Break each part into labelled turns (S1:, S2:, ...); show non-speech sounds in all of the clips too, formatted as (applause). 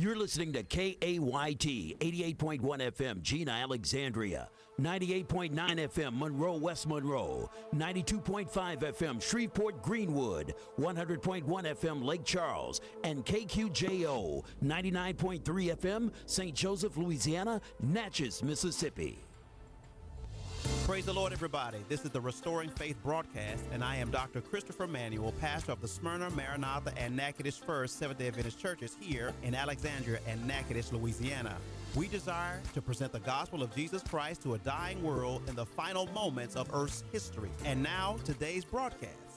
S1: You're listening to KAYT 88.1 FM, Jena Alexandria, 98.9 FM, Monroe, West Monroe, 92.5 FM, Shreveport, Greenwood, 100.1 FM, Lake Charles, and KQJO, 99.3 FM, St. Joseph, Louisiana, Natchez, Mississippi.
S2: Praise the Lord, everybody. This is the Restoring Faith broadcast, and I am Dr. Christopher Manuel, pastor of the Smyrna, Maranatha, and Natchitoches First Seventh day Adventist churches here in Alexandria and Natchitoches, Louisiana. We desire to present the gospel of Jesus Christ to a dying world in the final moments of Earth's history. And now, today's broadcast.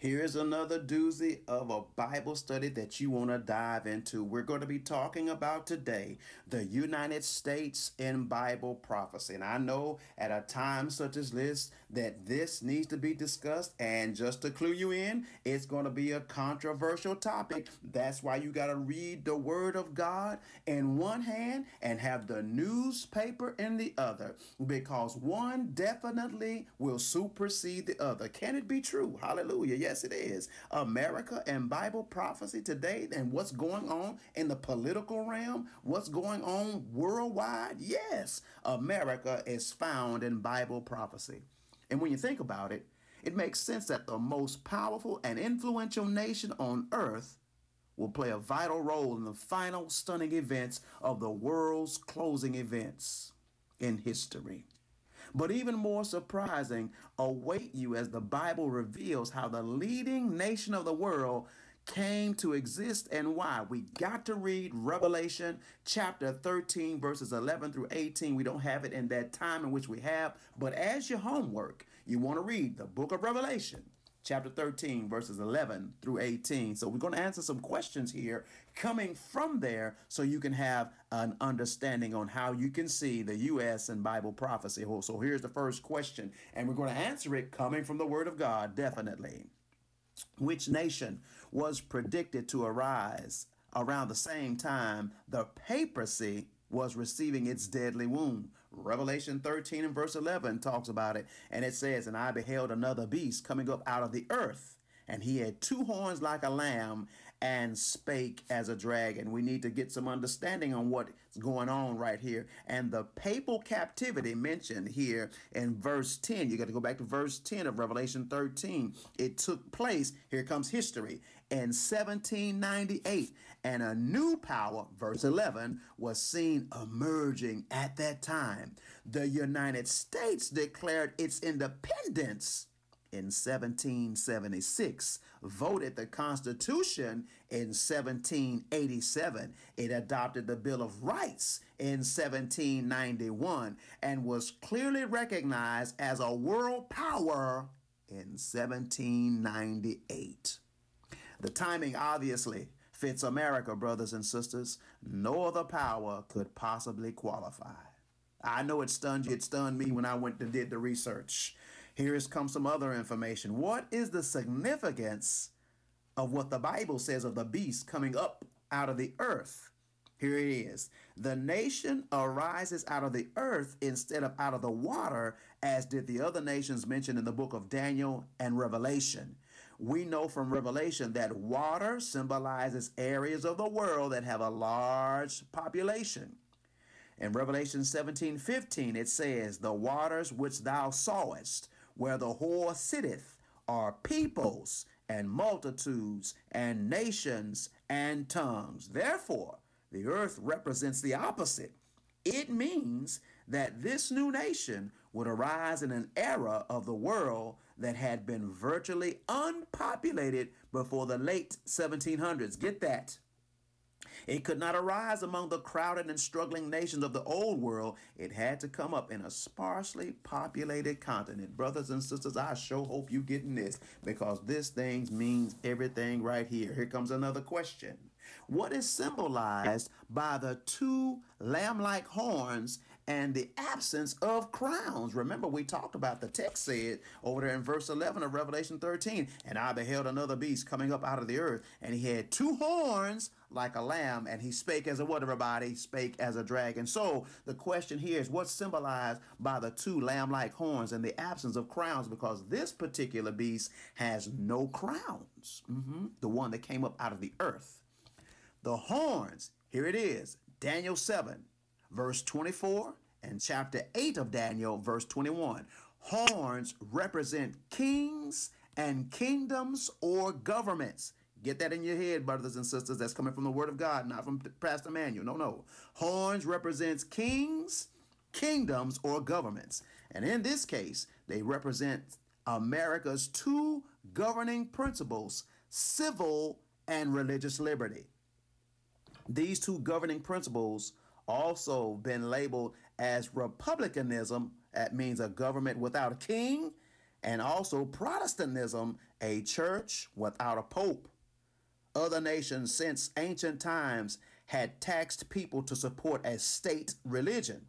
S3: Here's another doozy of a Bible study that you want to dive into. We're going to be talking about today the United States in Bible prophecy. And I know at a time such as this that this needs to be discussed. And just to clue you in, it's going to be a controversial topic. That's why you got to read the Word of God in one hand and have the newspaper in the other, because one definitely will supersede the other. Can it be true? Hallelujah. Yes, it is. America and Bible prophecy today and what's going on in the political realm, what's going on worldwide. Yes, America is found in Bible prophecy. And when you think about it, it makes sense that the most powerful and influential nation on earth will play a vital role in the final stunning events of the world's closing events in history. But even more surprising await you as the Bible reveals how the leading nation of the world came to exist and why. We got to read Revelation chapter 13, verses 11 through 18. We don't have it in that time in which we have, but as your homework, you want to read the book of Revelation chapter 13, verses 11 through 18. So we're going to answer some questions here coming from there so you can have an understanding on how you can see the U.S. and Bible prophecy. So here's the first question, and we're going to answer it coming from the Word of God, definitely. Which nation was predicted to arise around the same time the papacy was receiving its deadly wound? Revelation 13 and verse 11 talks about it, and it says, And I beheld another beast coming up out of the earth, and he had two horns like a lamb, and spake as a dragon. We need to get some understanding on what's going on right here. And the papal captivity mentioned here in verse 10, you got to go back to verse 10 of Revelation 13. It took place, here comes history, in 1798. And a new power, verse 11, was seen emerging at that time. The United States declared its independence in 1776, voted the Constitution in 1787. It adopted the Bill of Rights in 1791 and was clearly recognized as a world power in 1798. The timing obviously fits America, brothers and sisters. No other power could possibly qualify. I know it stunned you. It stunned me when I went and did the research. Here's come some other information. What is the significance of what the Bible says of the beast coming up out of the earth? Here it is. The nation arises out of the earth instead of out of the water, as did the other nations mentioned in the book of Daniel and Revelation we know from Revelation that water symbolizes areas of the world that have a large population. In Revelation 17 15, it says, The waters which thou sawest, where the whore sitteth, are peoples and multitudes and nations and tongues. Therefore, the earth represents the opposite. It means that this new nation would arise in an era of the world that had been virtually unpopulated before the late 1700s. Get that. It could not arise among the crowded and struggling nations of the old world. It had to come up in a sparsely populated continent. Brothers and sisters, I sure hope you getting this because this thing means everything right here. Here comes another question. What is symbolized by the two lamb-like horns and the absence of crowns. Remember, we talked about the text said over there in verse 11 of Revelation 13, and I beheld another beast coming up out of the earth, and he had two horns like a lamb, and he spake as a what, everybody? Spake as a dragon. So the question here is what's symbolized by the two lamb like horns and the absence of crowns? Because this particular beast has no crowns. Mm-hmm. The one that came up out of the earth. The horns, here it is, Daniel 7, verse 24, and chapter 8 of Daniel, verse 21. Horns represent kings and kingdoms or governments. Get that in your head, brothers and sisters. That's coming from the Word of God, not from Pastor Manuel. No, no. Horns represents kings, kingdoms, or governments. And in this case, they represent America's two governing principles civil and religious liberty. These two governing principles also been labeled as republicanism, that means a government without a king, and also Protestantism, a church without a pope. Other nations since ancient times had taxed people to support a state religion.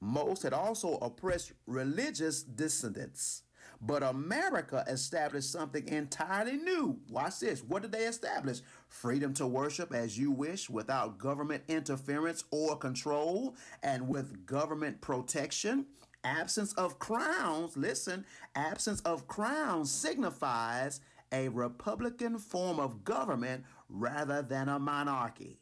S3: Most had also oppressed religious dissidents. But America established something entirely new. Watch this. What did they establish? Freedom to worship as you wish without government interference or control and with government protection. Absence of crowns, listen, absence of crowns signifies a republican form of government rather than a monarchy.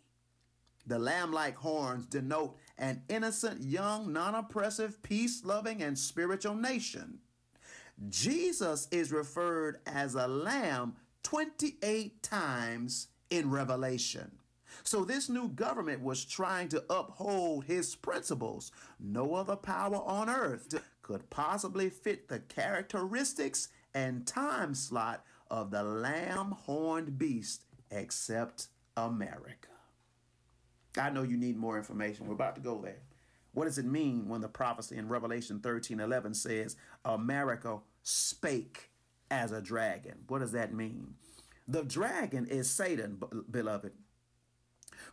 S3: The lamb like horns denote an innocent, young, non oppressive, peace loving, and spiritual nation. Jesus is referred as a lamb 28 times in Revelation. So, this new government was trying to uphold his principles. No other power on earth could possibly fit the characteristics and time slot of the lamb horned beast except America. I know you need more information. We're about to go there. What does it mean when the prophecy in Revelation 13 11 says, America spake as a dragon? What does that mean? The dragon is Satan, beloved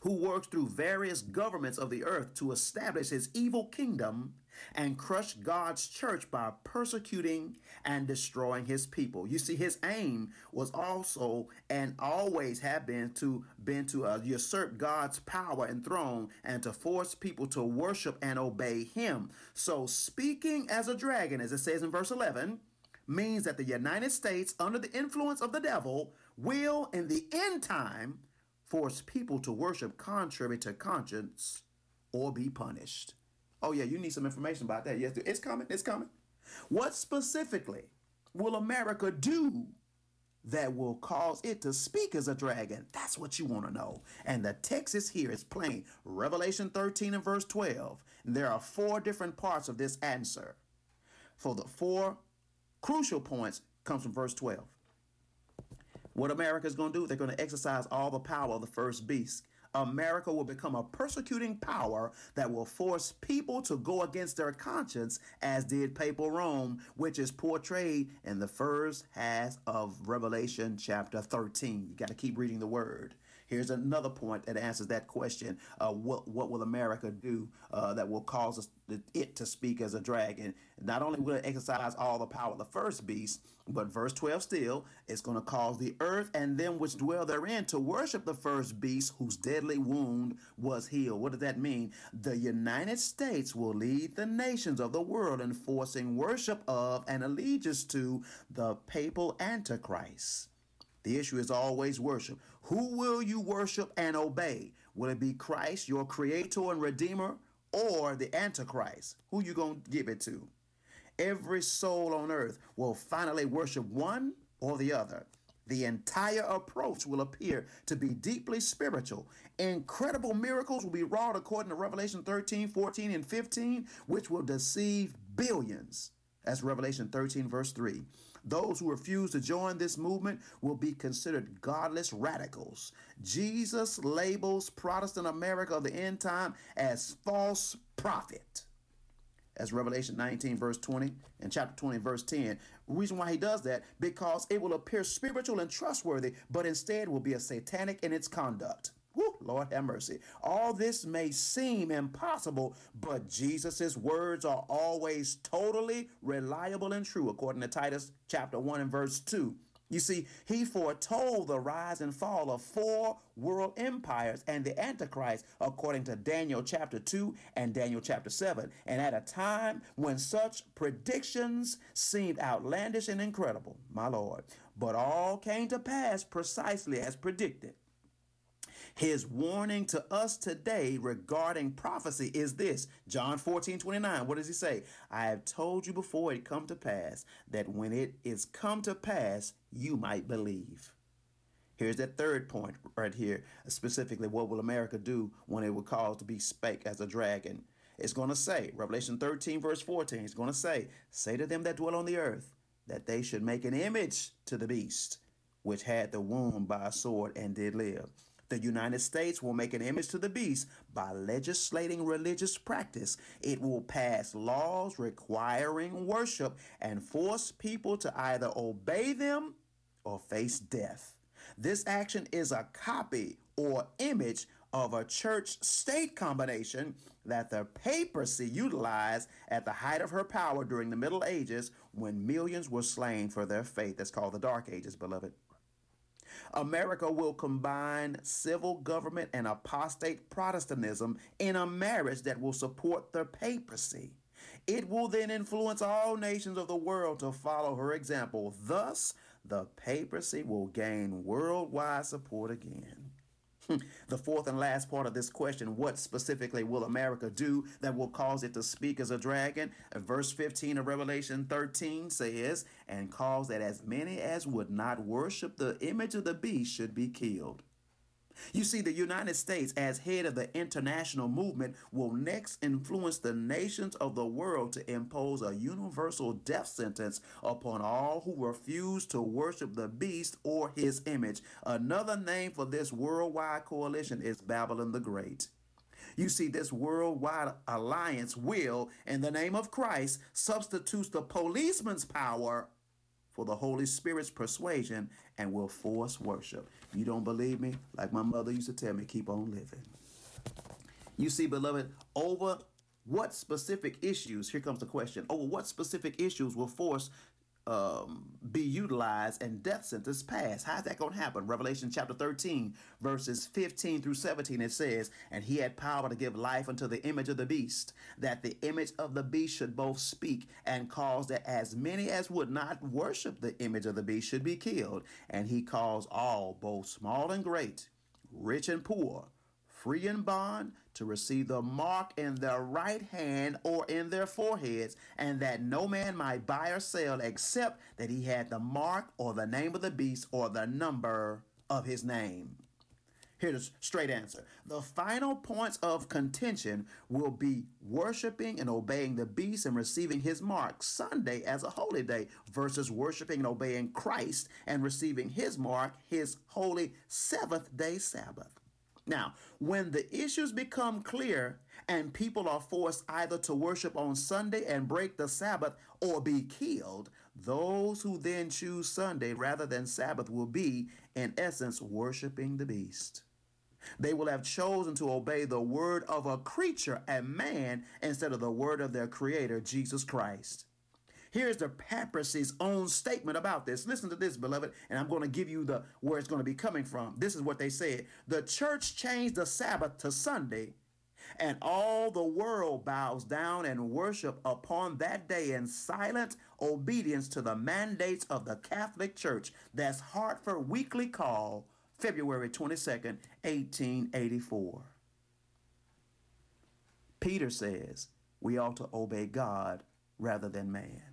S3: who works through various governments of the earth to establish his evil kingdom and crush God's church by persecuting and destroying his people. You see, his aim was also and always have been to been to uh, usurp God's power and throne and to force people to worship and obey him. So, speaking as a dragon, as it says in verse 11, means that the United States, under the influence of the devil, will in the end time force people to worship contrary to conscience or be punished. Oh, yeah, you need some information about that. Yes, it's coming. It's coming. What specifically will America do that will cause it to speak as a dragon? That's what you want to know. And the text is here. It's plain. Revelation 13 and verse 12. There are four different parts of this answer. For the four crucial points comes from verse 12. What America is going to do, they're going to exercise all the power of the first beast. America will become a persecuting power that will force people to go against their conscience, as did Papal Rome, which is portrayed in the first half of Revelation chapter 13. You got to keep reading the word. Here's another point that answers that question. Uh, what, what will America do uh, that will cause us, it to speak as a dragon? Not only will it exercise all the power of the first beast, but verse 12 still, it's going to cause the earth and them which dwell therein to worship the first beast whose deadly wound was healed. What does that mean? The United States will lead the nations of the world in forcing worship of and allegiance to the papal antichrist. The issue is always worship. Who will you worship and obey? Will it be Christ, your creator and redeemer, or the Antichrist? Who you going to give it to? Every soul on earth will finally worship one or the other. The entire approach will appear to be deeply spiritual. Incredible miracles will be wrought according to Revelation 13, 14, and 15, which will deceive billions. That's Revelation 13, verse 3. Those who refuse to join this movement will be considered godless radicals. Jesus labels Protestant America of the end time as false prophet. As Revelation 19, verse 20, and chapter 20, verse 10. Reason why he does that, because it will appear spiritual and trustworthy, but instead will be a satanic in its conduct. Lord have mercy. All this may seem impossible, but Jesus' words are always totally reliable and true, according to Titus chapter 1 and verse 2. You see, he foretold the rise and fall of four world empires and the Antichrist, according to Daniel chapter 2 and Daniel chapter 7. And at a time when such predictions seemed outlandish and incredible, my Lord, but all came to pass precisely as predicted. His warning to us today regarding prophecy is this John 14 29. What does he say? I have told you before it come to pass that when it is come to pass, you might believe. Here's that third point right here. Specifically, what will America do when it will cause to be spake as a dragon? It's going to say, Revelation 13, verse 14, it's going to say, Say to them that dwell on the earth that they should make an image to the beast, which had the wound by a sword and did live. The United States will make an image to the beast by legislating religious practice. It will pass laws requiring worship and force people to either obey them or face death. This action is a copy or image of a church state combination that the papacy utilized at the height of her power during the Middle Ages when millions were slain for their faith. That's called the Dark Ages, beloved. America will combine civil government and apostate Protestantism in a marriage that will support the papacy. It will then influence all nations of the world to follow her example. Thus, the papacy will gain worldwide support again. (laughs) the fourth and last part of this question what specifically will America do that will cause it to speak as a dragon? Verse 15 of Revelation 13 says, And cause that as many as would not worship the image of the beast should be killed. You see, the United States, as head of the international movement, will next influence the nations of the world to impose a universal death sentence upon all who refuse to worship the beast or his image. Another name for this worldwide coalition is Babylon the Great. You see, this worldwide alliance will, in the name of Christ, substitutes the policeman's power for the Holy Spirit's persuasion and will force worship. You don't believe me? Like my mother used to tell me, keep on living. You see, beloved, over what specific issues, here comes the question, over what specific issues will force um, be utilized and death sentence passed. How's that going to happen? Revelation chapter 13, verses 15 through 17, it says, And he had power to give life unto the image of the beast, that the image of the beast should both speak and cause that as many as would not worship the image of the beast should be killed. And he caused all, both small and great, rich and poor, free and bond, to receive the mark in their right hand or in their foreheads, and that no man might buy or sell except that he had the mark or the name of the beast or the number of his name. Here's the straight answer. The final points of contention will be worshiping and obeying the beast and receiving his mark Sunday as a holy day versus worshiping and obeying Christ and receiving his mark, his holy seventh day Sabbath. Now, when the issues become clear and people are forced either to worship on Sunday and break the Sabbath or be killed, those who then choose Sunday rather than Sabbath will be, in essence, worshiping the beast. They will have chosen to obey the word of a creature, a man, instead of the word of their creator, Jesus Christ. Here's the papacy's own statement about this. Listen to this, beloved, and I'm going to give you the where it's going to be coming from. This is what they said. The church changed the Sabbath to Sunday, and all the world bows down and worship upon that day in silent obedience to the mandates of the Catholic Church. That's Hartford Weekly Call, February 22nd, 1884. Peter says we ought to obey God rather than man.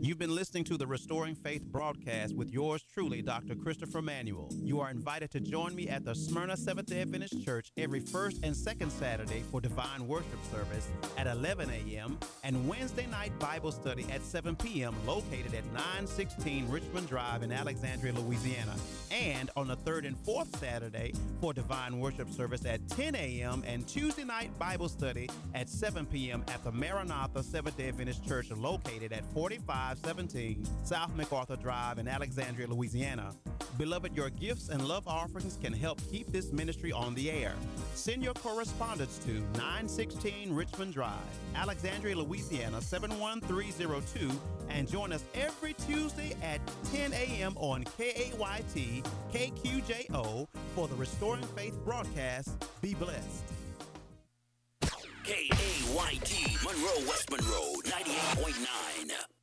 S2: You've been listening to the Restoring Faith broadcast with yours truly, Dr. Christopher Manuel. You are invited to join me at the Smyrna Seventh day Adventist Church every first and second Saturday for divine worship service at 11 a.m. and Wednesday night Bible study at 7 p.m. located at 916 Richmond Drive in Alexandria, Louisiana. And on the third and fourth Saturday for divine worship service at 10 a.m. and Tuesday night Bible study at 7 p.m. at the Maranatha Seventh day Adventist Church located at 45 517 South MacArthur Drive in Alexandria, Louisiana. Beloved, your gifts and love offerings can help keep this ministry on the air. Send your correspondence to 916 Richmond Drive, Alexandria, Louisiana 71302, and join us every Tuesday at 10 a.m. on KAYT KQJO for the Restoring Faith broadcast. Be blessed.
S1: KAYT Monroe, West Monroe 98.9.